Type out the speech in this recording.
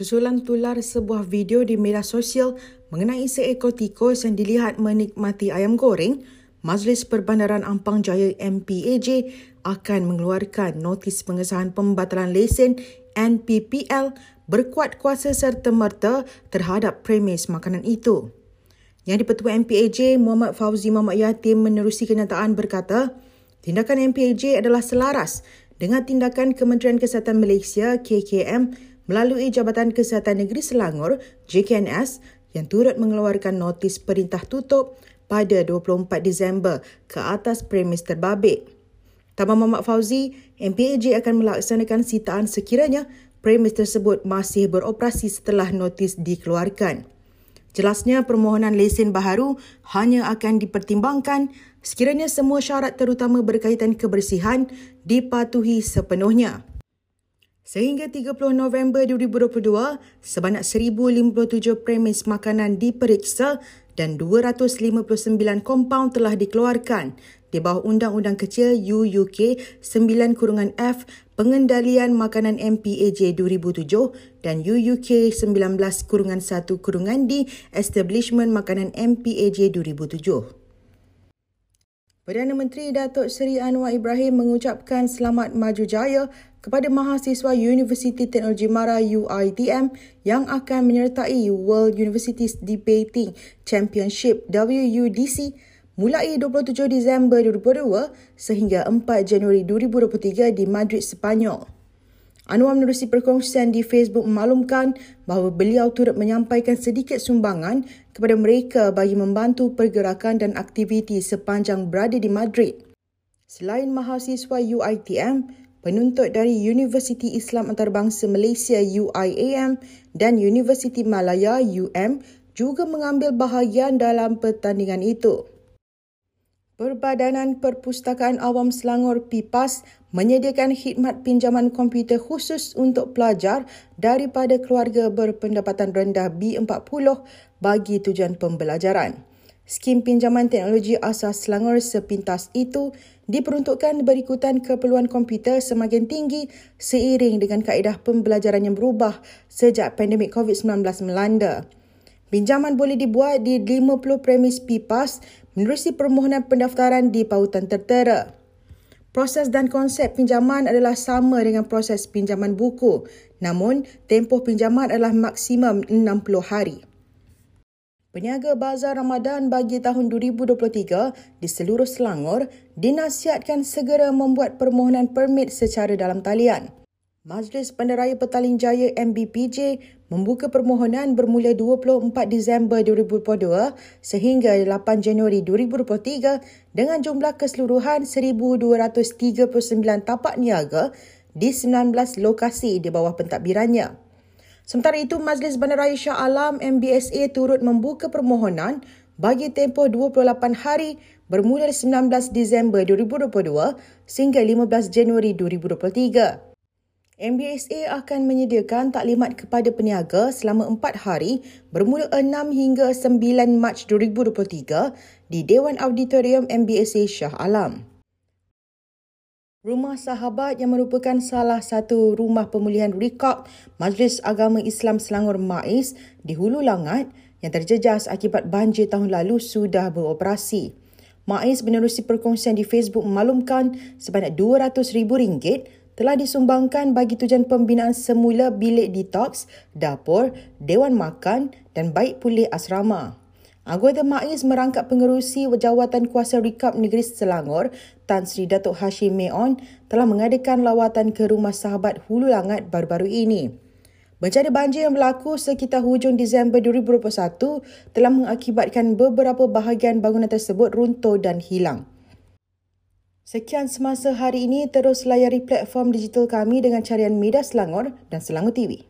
Susulan tular sebuah video di media sosial mengenai seekor tikus yang dilihat menikmati ayam goreng, Majlis Perbandaran Ampang Jaya MPAJ akan mengeluarkan notis pengesahan pembatalan lesen NPPL berkuat kuasa serta merta terhadap premis makanan itu. Yang di-Pertua MPAJ Muhammad Fauzi Muhammad Yatim menerusi kenyataan berkata, tindakan MPAJ adalah selaras dengan tindakan Kementerian Kesihatan Malaysia KKM melalui Jabatan Kesihatan Negeri Selangor JKNS yang turut mengeluarkan notis perintah tutup pada 24 Disember ke atas premis terbabit. Tambah Muhammad Fauzi, MPAJ akan melaksanakan sitaan sekiranya premis tersebut masih beroperasi setelah notis dikeluarkan. Jelasnya permohonan lesen baharu hanya akan dipertimbangkan sekiranya semua syarat terutama berkaitan kebersihan dipatuhi sepenuhnya. Sehingga 30 November 2022, sebanyak 1,057 premis makanan diperiksa dan 259 kompaun telah dikeluarkan di bawah Undang-Undang Kecil UUK 9-F Pengendalian Makanan MPAJ 2007 dan UUK 19-1-D Establishment Makanan MPAJ 2007. Perdana Menteri Datuk Seri Anwar Ibrahim mengucapkan selamat maju jaya kepada mahasiswa Universiti Teknologi Mara UITM yang akan menyertai World Universities Debating Championship WUDC mulai 27 Disember 2022 sehingga 4 Januari 2023 di Madrid, Sepanyol. Anwar menerusi perkongsian di Facebook memaklumkan bahawa beliau turut menyampaikan sedikit sumbangan kepada mereka bagi membantu pergerakan dan aktiviti sepanjang berada di Madrid. Selain mahasiswa UITM, penuntut dari Universiti Islam Antarabangsa Malaysia UIAM dan Universiti Malaya UM juga mengambil bahagian dalam pertandingan itu. Perbadanan Perpustakaan Awam Selangor PIPAS menyediakan khidmat pinjaman komputer khusus untuk pelajar daripada keluarga berpendapatan rendah B40 bagi tujuan pembelajaran. Skim pinjaman teknologi asas Selangor sepintas itu diperuntukkan berikutan keperluan komputer semakin tinggi seiring dengan kaedah pembelajaran yang berubah sejak pandemik COVID-19 melanda. Pinjaman boleh dibuat di 50 premis PIPAS menerusi permohonan pendaftaran di pautan tertera. Proses dan konsep pinjaman adalah sama dengan proses pinjaman buku, namun tempoh pinjaman adalah maksimum 60 hari. Peniaga Bazar Ramadan bagi tahun 2023 di seluruh Selangor dinasihatkan segera membuat permohonan permit secara dalam talian. Majlis Bandaraya Petaling Jaya MBPJ membuka permohonan bermula 24 Disember 2022 sehingga 8 Januari 2023 dengan jumlah keseluruhan 1,239 tapak niaga di 19 lokasi di bawah pentadbirannya. Sementara itu, Majlis Bandaraya Shah Alam MBSA turut membuka permohonan bagi tempoh 28 hari bermula 19 Disember 2022 sehingga 15 Januari 2023. MBSA akan menyediakan taklimat kepada peniaga selama 4 hari bermula 6 hingga 9 Mac 2023 di Dewan Auditorium MBSA Shah Alam. Rumah Sahabat yang merupakan salah satu rumah pemulihan rekod Majlis Agama Islam Selangor MAIS di Hulu Langat yang terjejas akibat banjir tahun lalu sudah beroperasi. MAIS menerusi perkongsian di Facebook memaklumkan sebanyak RM200,000 telah disumbangkan bagi tujuan pembinaan semula bilik detox, dapur, dewan makan dan baik pulih asrama. Anggota MAIS merangkap pengerusi Jawatan Kuasa Rikap Negeri Selangor, Tan Sri Datuk Hashim Meon, telah mengadakan lawatan ke Rumah Sahabat Hulu Langat baru-baru ini. Bencana banjir yang berlaku sekitar hujung Disember 2021 telah mengakibatkan beberapa bahagian bangunan tersebut runtuh dan hilang. Sekian semasa hari ini terus layari platform digital kami dengan carian Media Selangor dan Selangor TV.